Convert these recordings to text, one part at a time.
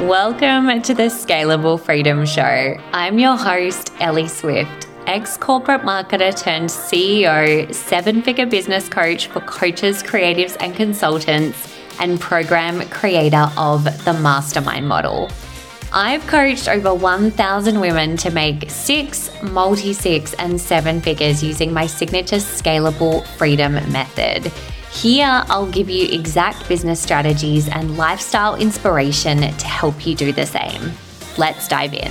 Welcome to the Scalable Freedom Show. I'm your host, Ellie Swift, ex corporate marketer turned CEO, seven figure business coach for coaches, creatives, and consultants, and program creator of the Mastermind Model. I've coached over 1,000 women to make six, multi six, and seven figures using my signature scalable freedom method. Here, I'll give you exact business strategies and lifestyle inspiration to help you do the same. Let's dive in.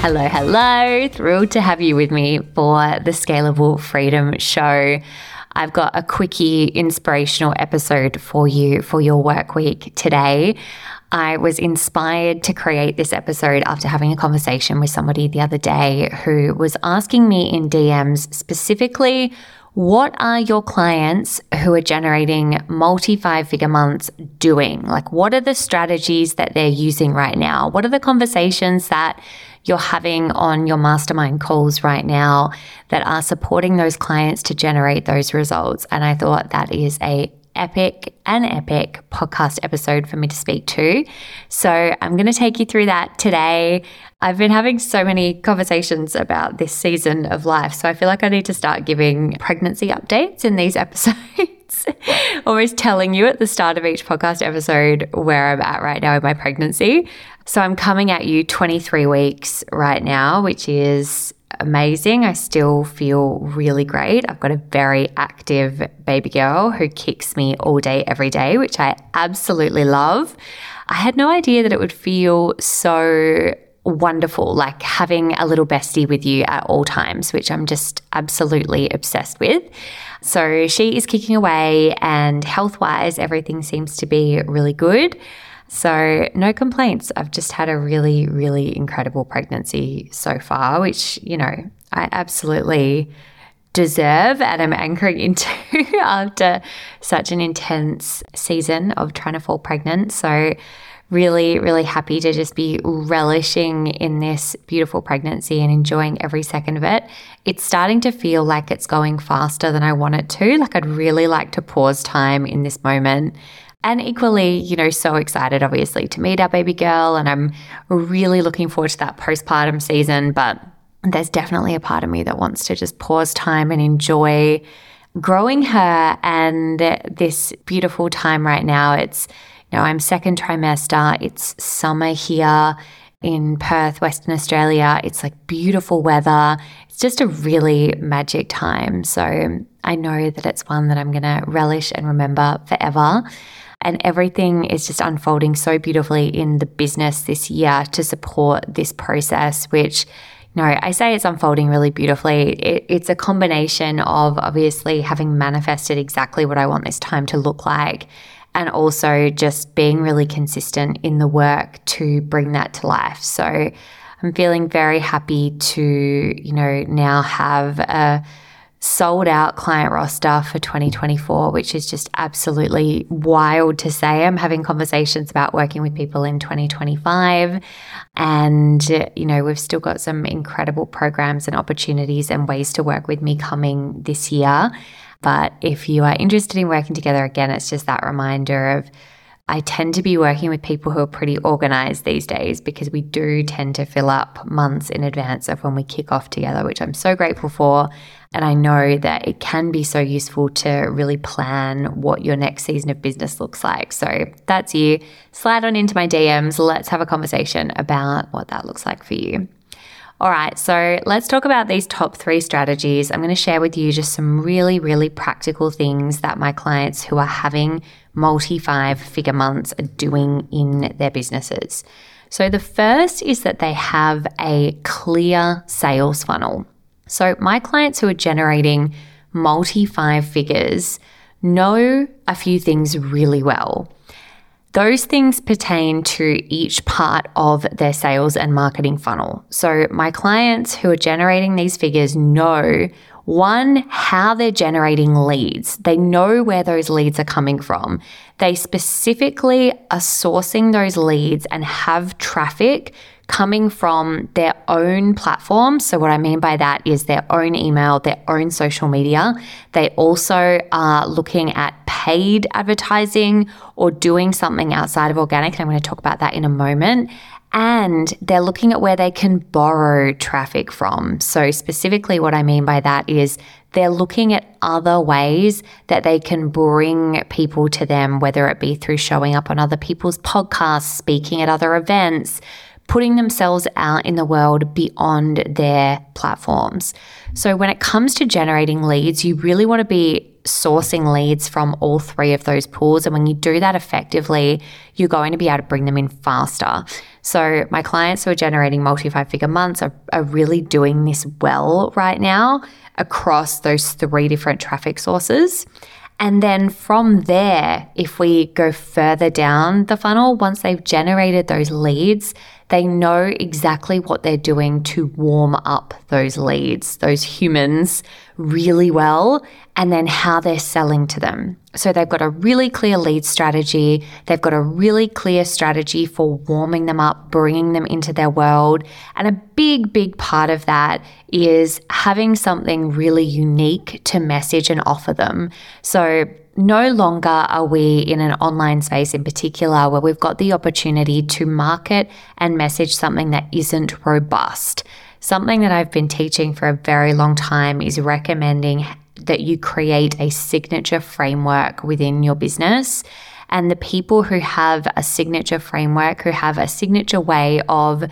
Hello, hello. Thrilled to have you with me for the Scalable Freedom Show. I've got a quickie inspirational episode for you for your work week today. I was inspired to create this episode after having a conversation with somebody the other day who was asking me in DMs specifically what are your clients who are generating multi five figure months doing? Like, what are the strategies that they're using right now? What are the conversations that you're having on your mastermind calls right now that are supporting those clients to generate those results? And I thought that is a epic, an epic podcast episode for me to speak to. So I'm going to take you through that today. I've been having so many conversations about this season of life. So I feel like I need to start giving pregnancy updates in these episodes. always telling you at the start of each podcast episode where I'm at right now in my pregnancy. So I'm coming at you 23 weeks right now, which is amazing. I still feel really great. I've got a very active baby girl who kicks me all day, every day, which I absolutely love. I had no idea that it would feel so wonderful, like having a little bestie with you at all times, which I'm just absolutely obsessed with. So she is kicking away, and health wise, everything seems to be really good. So, no complaints. I've just had a really, really incredible pregnancy so far, which, you know, I absolutely deserve and I'm anchoring into after such an intense season of trying to fall pregnant. So, really, really happy to just be relishing in this beautiful pregnancy and enjoying every second of it. It's starting to feel like it's going faster than I want it to. Like, I'd really like to pause time in this moment and equally, you know, so excited obviously to meet our baby girl. And I'm really looking forward to that postpartum season. But there's definitely a part of me that wants to just pause time and enjoy growing her and this beautiful time right now. It's, you know, I'm second trimester, it's summer here in Perth, Western Australia. It's like beautiful weather. It's just a really magic time. So I know that it's one that I'm going to relish and remember forever. And everything is just unfolding so beautifully in the business this year to support this process, which no, I say it's unfolding really beautifully. It, it's a combination of obviously having manifested exactly what I want this time to look like, and also just being really consistent in the work to bring that to life. So I'm feeling very happy to, you know, now have a sold out client roster for 2024, which is just absolutely wild to say. I'm having conversations about working with people in 2025. And, you know, we've still got some incredible programs and opportunities and ways to work with me coming this year. But if you are interested in working together again, it's just that reminder of, I tend to be working with people who are pretty organized these days because we do tend to fill up months in advance of when we kick off together, which I'm so grateful for. And I know that it can be so useful to really plan what your next season of business looks like. So that's you. Slide on into my DMs. Let's have a conversation about what that looks like for you. All right, so let's talk about these top three strategies. I'm going to share with you just some really, really practical things that my clients who are having multi five figure months are doing in their businesses. So, the first is that they have a clear sales funnel. So, my clients who are generating multi five figures know a few things really well. Those things pertain to each part of their sales and marketing funnel. So, my clients who are generating these figures know one, how they're generating leads. They know where those leads are coming from. They specifically are sourcing those leads and have traffic coming from their own platform. So, what I mean by that is their own email, their own social media. They also are looking at paid advertising or doing something outside of organic. And I'm going to talk about that in a moment. And they're looking at where they can borrow traffic from. So, specifically, what I mean by that is they're looking at other ways that they can bring people to them, whether it be through showing up on other people's podcasts, speaking at other events, putting themselves out in the world beyond their platforms. So, when it comes to generating leads, you really want to be sourcing leads from all three of those pools. And when you do that effectively, you're going to be able to bring them in faster. So, my clients who are generating multi five figure months are, are really doing this well right now across those three different traffic sources. And then from there, if we go further down the funnel, once they've generated those leads, they know exactly what they're doing to warm up those leads, those humans really well, and then how they're selling to them. So they've got a really clear lead strategy. They've got a really clear strategy for warming them up, bringing them into their world. And a big, big part of that is having something really unique to message and offer them. So no longer are we in an online space in particular where we've got the opportunity to market and message something that isn't robust. Something that I've been teaching for a very long time is recommending that you create a signature framework within your business. And the people who have a signature framework, who have a signature way of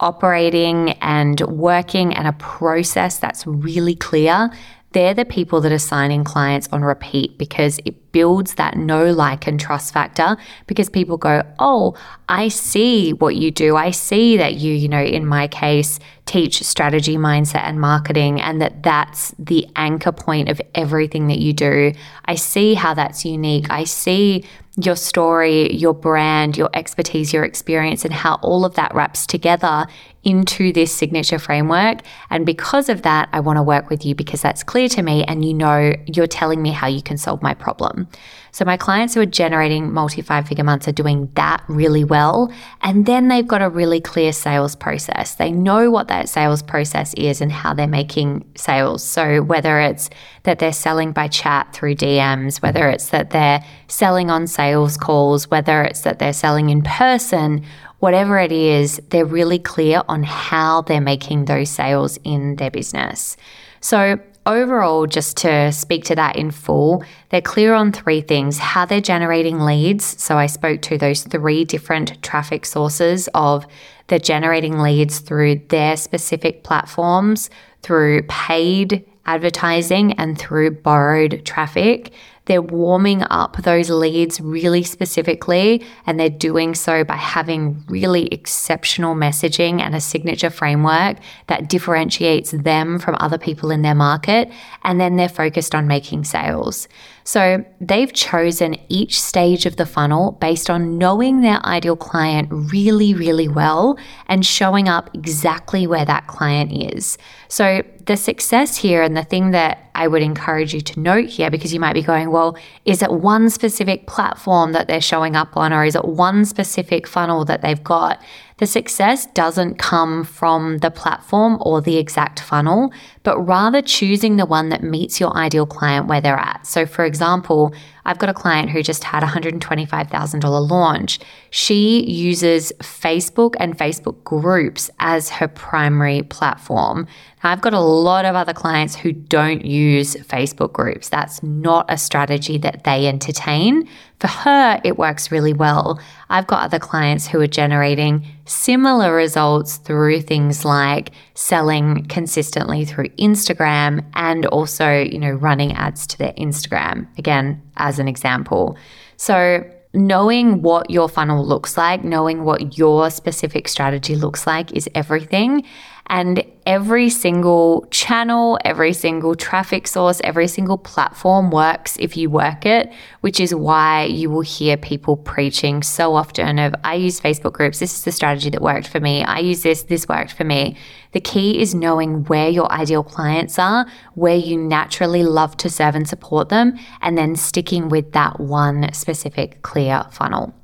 operating and working and a process that's really clear, they're the people that are signing clients on repeat because it builds that know, like, and trust factor. Because people go, Oh, I see what you do. I see that you, you know, in my case, teach strategy, mindset, and marketing, and that that's the anchor point of everything that you do. I see how that's unique. I see your story, your brand, your expertise, your experience, and how all of that wraps together into this signature framework. And because of that, I want to work with you because that's clear to me and you know you're telling me how you can solve my problem. So my clients who are generating multi five figure months are doing that really well. And then they've got a really clear sales process. They know what that sales process is and how they're making sales. So whether it's that they're selling by chat through DMs, whether it's that they're selling on sales calls, whether it's that they're selling in person, whatever it is, they're really clear on how they're making those sales in their business. So overall, just to speak to that in full, they're clear on three things how they're generating leads. So I spoke to those three different traffic sources of they're generating leads through their specific platforms, through paid advertising, and through borrowed traffic. They're warming up those leads really specifically, and they're doing so by having really exceptional messaging and a signature framework that differentiates them from other people in their market. And then they're focused on making sales. So they've chosen each stage of the funnel based on knowing their ideal client really, really well and showing up exactly where that client is. So the success here and the thing that I would encourage you to note here, because you might be going, well, is it one specific platform that they're showing up on, or is it one specific funnel that they've got? The success doesn't come from the platform or the exact funnel, but rather choosing the one that meets your ideal client where they're at. So, for example, I've got a client who just had a $125,000 launch. She uses Facebook and Facebook groups as her primary platform. Now, I've got a lot of other clients who don't use Facebook groups. That's not a strategy that they entertain. For her, it works really well. I've got other clients who are generating similar results through things like selling consistently through Instagram and also, you know, running ads to their Instagram, again, as an example. So, knowing what your funnel looks like, knowing what your specific strategy looks like is everything. And every single channel, every single traffic source, every single platform works if you work it, which is why you will hear people preaching so often of I use Facebook groups, this is the strategy that worked for me. I use this, this worked for me. The key is knowing where your ideal clients are, where you naturally love to serve and support them, and then sticking with that one specific clear funnel.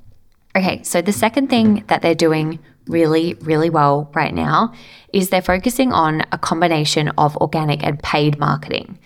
Okay, so the second thing that they're doing really, really well right now is they're focusing on a combination of organic and paid marketing.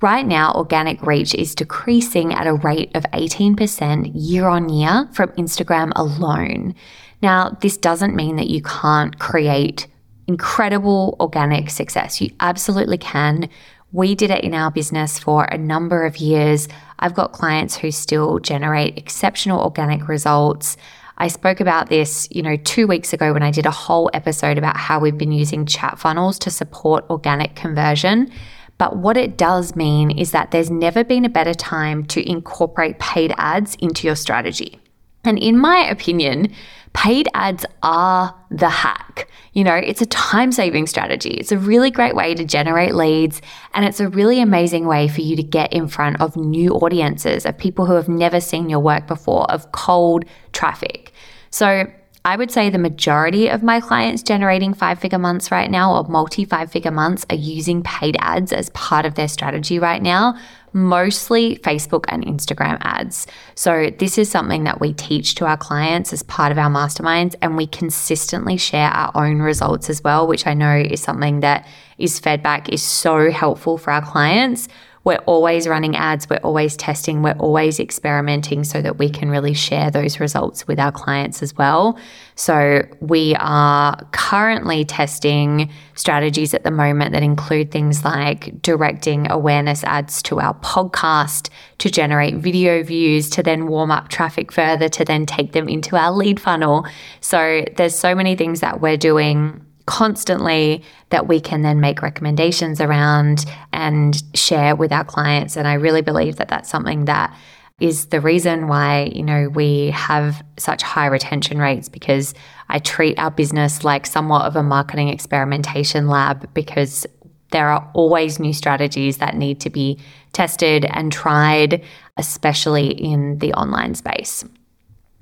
Right now, organic reach is decreasing at a rate of 18% year on year from Instagram alone. Now, this doesn't mean that you can't create incredible organic success. You absolutely can. We did it in our business for a number of years. I've got clients who still generate exceptional organic results. I spoke about this, you know, 2 weeks ago when I did a whole episode about how we've been using chat funnels to support organic conversion. But what it does mean is that there's never been a better time to incorporate paid ads into your strategy. And in my opinion, paid ads are the hack. You know, it's a time saving strategy. It's a really great way to generate leads, and it's a really amazing way for you to get in front of new audiences, of people who have never seen your work before, of cold traffic. So, I would say the majority of my clients generating five figure months right now or multi five figure months are using paid ads as part of their strategy right now, mostly Facebook and Instagram ads. So, this is something that we teach to our clients as part of our masterminds, and we consistently share our own results as well, which I know is something that is fed back is so helpful for our clients we're always running ads, we're always testing, we're always experimenting so that we can really share those results with our clients as well. So, we are currently testing strategies at the moment that include things like directing awareness ads to our podcast to generate video views, to then warm up traffic further, to then take them into our lead funnel. So, there's so many things that we're doing constantly that we can then make recommendations around and share with our clients. And I really believe that that's something that is the reason why, you know, we have such high retention rates because I treat our business like somewhat of a marketing experimentation lab because there are always new strategies that need to be tested and tried, especially in the online space.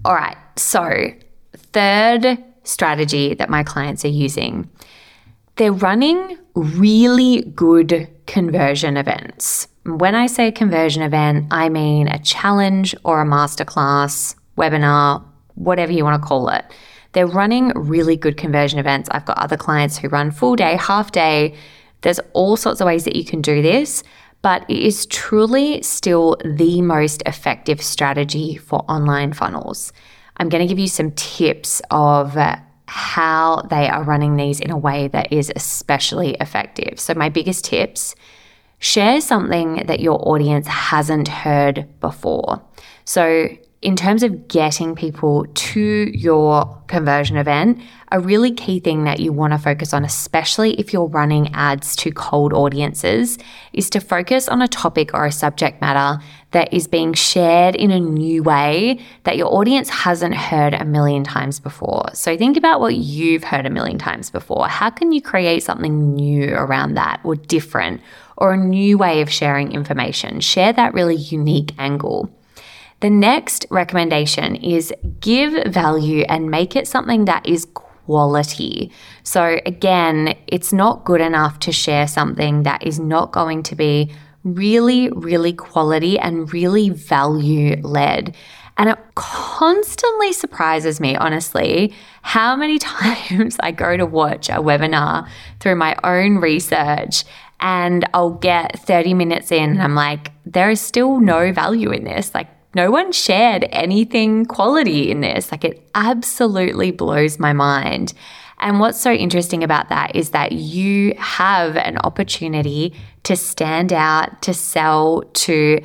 All right. So, third strategy that my clients are using. They're running really good conversion events. When I say conversion event, I mean a challenge or a masterclass, webinar, whatever you want to call it. They're running really good conversion events. I've got other clients who run full day, half day. There's all sorts of ways that you can do this, but it is truly still the most effective strategy for online funnels. I'm going to give you some tips of uh, how they are running these in a way that is especially effective. So, my biggest tips share something that your audience hasn't heard before. So, in terms of getting people to your conversion event, a really key thing that you want to focus on, especially if you're running ads to cold audiences, is to focus on a topic or a subject matter that is being shared in a new way that your audience hasn't heard a million times before. So think about what you've heard a million times before. How can you create something new around that or different or a new way of sharing information? Share that really unique angle. The next recommendation is give value and make it something that is quality. So, again, it's not good enough to share something that is not going to be really, really quality and really value led. And it constantly surprises me, honestly, how many times I go to watch a webinar through my own research and I'll get 30 minutes in and I'm like, there is still no value in this. Like, no one shared anything quality in this. Like it absolutely blows my mind. And what's so interesting about that is that you have an opportunity to stand out, to sell, to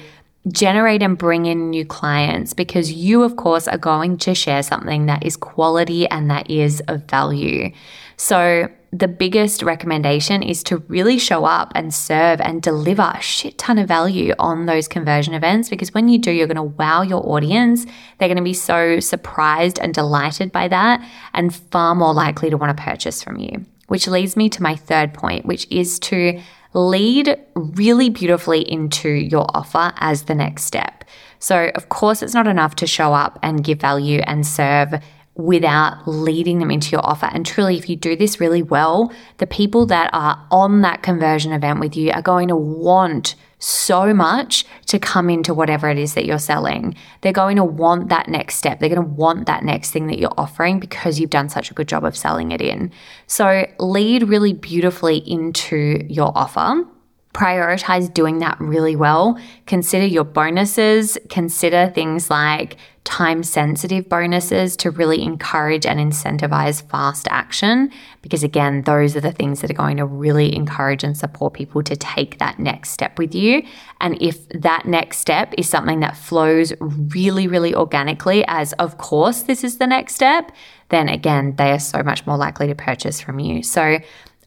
generate and bring in new clients because you, of course, are going to share something that is quality and that is of value. So, the biggest recommendation is to really show up and serve and deliver a shit ton of value on those conversion events because when you do, you're going to wow your audience. They're going to be so surprised and delighted by that and far more likely to want to purchase from you. Which leads me to my third point, which is to lead really beautifully into your offer as the next step. So, of course, it's not enough to show up and give value and serve without leading them into your offer. And truly, if you do this really well, the people that are on that conversion event with you are going to want so much to come into whatever it is that you're selling. They're going to want that next step. They're going to want that next thing that you're offering because you've done such a good job of selling it in. So lead really beautifully into your offer prioritize doing that really well. Consider your bonuses, consider things like time sensitive bonuses to really encourage and incentivize fast action. Because again, those are the things that are going to really encourage and support people to take that next step with you. And if that next step is something that flows really, really organically, as of course this is the next step, then again, they are so much more likely to purchase from you. So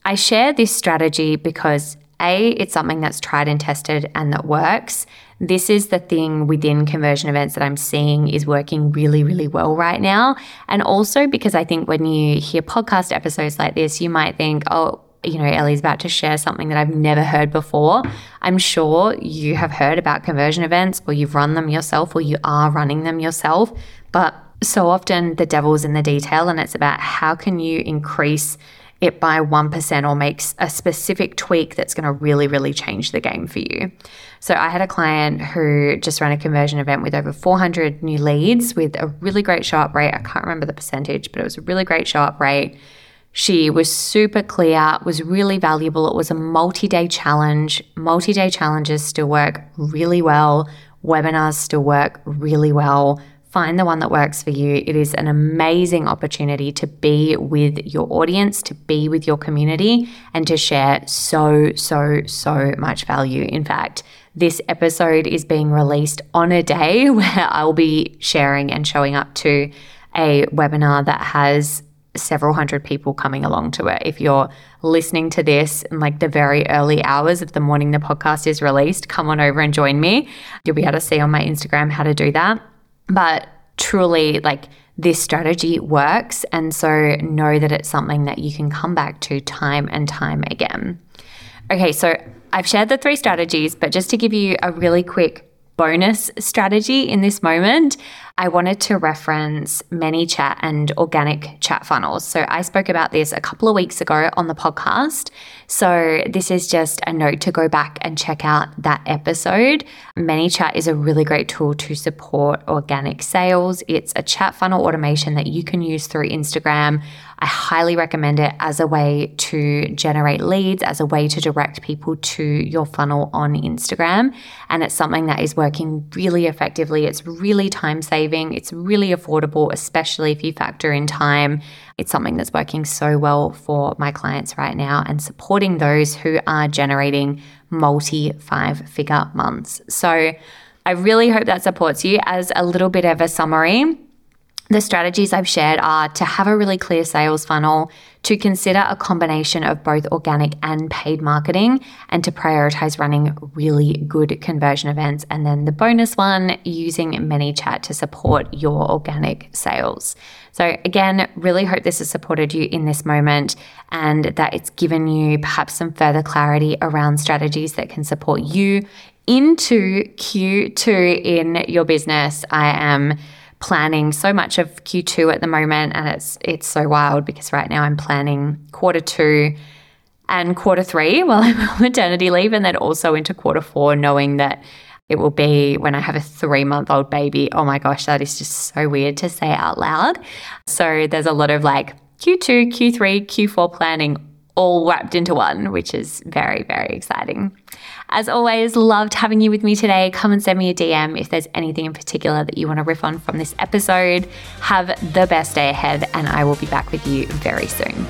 I share this strategy because a, it's something that's tried and tested and that works. This is the thing within conversion events that I'm seeing is working really, really well right now. And also because I think when you hear podcast episodes like this, you might think, oh, you know, Ellie's about to share something that I've never heard before. I'm sure you have heard about conversion events or you've run them yourself or you are running them yourself. But so often the devil's in the detail and it's about how can you increase it by 1% or makes a specific tweak that's going to really, really change the game for you. So I had a client who just ran a conversion event with over 400 new leads with a really great show up rate. I can't remember the percentage, but it was a really great show up rate. She was super clear, was really valuable. It was a multi day challenge. Multi day challenges still work really well. Webinars still work really well Find the one that works for you. It is an amazing opportunity to be with your audience, to be with your community, and to share so, so, so much value. In fact, this episode is being released on a day where I'll be sharing and showing up to a webinar that has several hundred people coming along to it. If you're listening to this in like the very early hours of the morning the podcast is released, come on over and join me. You'll be able to see on my Instagram how to do that. But truly, like this strategy works. And so know that it's something that you can come back to time and time again. Okay, so I've shared the three strategies, but just to give you a really quick bonus strategy in this moment, I wanted to reference ManyChat and organic chat funnels. So I spoke about this a couple of weeks ago on the podcast. So this is just a note to go back and check out that episode. ManyChat is a really great tool to support organic sales. It's a chat funnel automation that you can use through Instagram. I highly recommend it as a way to generate leads, as a way to direct people to your funnel on Instagram. And it's something that is working really effectively. It's really time saving, it's really affordable, especially if you factor in time. It's something that's working so well for my clients right now and supporting those who are generating multi five figure months. So I really hope that supports you. As a little bit of a summary, the strategies I've shared are to have a really clear sales funnel, to consider a combination of both organic and paid marketing, and to prioritize running really good conversion events. And then the bonus one, using ManyChat to support your organic sales. So, again, really hope this has supported you in this moment and that it's given you perhaps some further clarity around strategies that can support you into Q2 in your business. I am planning so much of Q2 at the moment and it's it's so wild because right now I'm planning quarter 2 and quarter 3 while I'm on maternity leave and then also into quarter 4 knowing that it will be when I have a 3-month-old baby. Oh my gosh, that is just so weird to say out loud. So there's a lot of like Q2, Q3, Q4 planning all wrapped into one, which is very, very exciting. As always, loved having you with me today. Come and send me a DM if there's anything in particular that you want to riff on from this episode. Have the best day ahead, and I will be back with you very soon.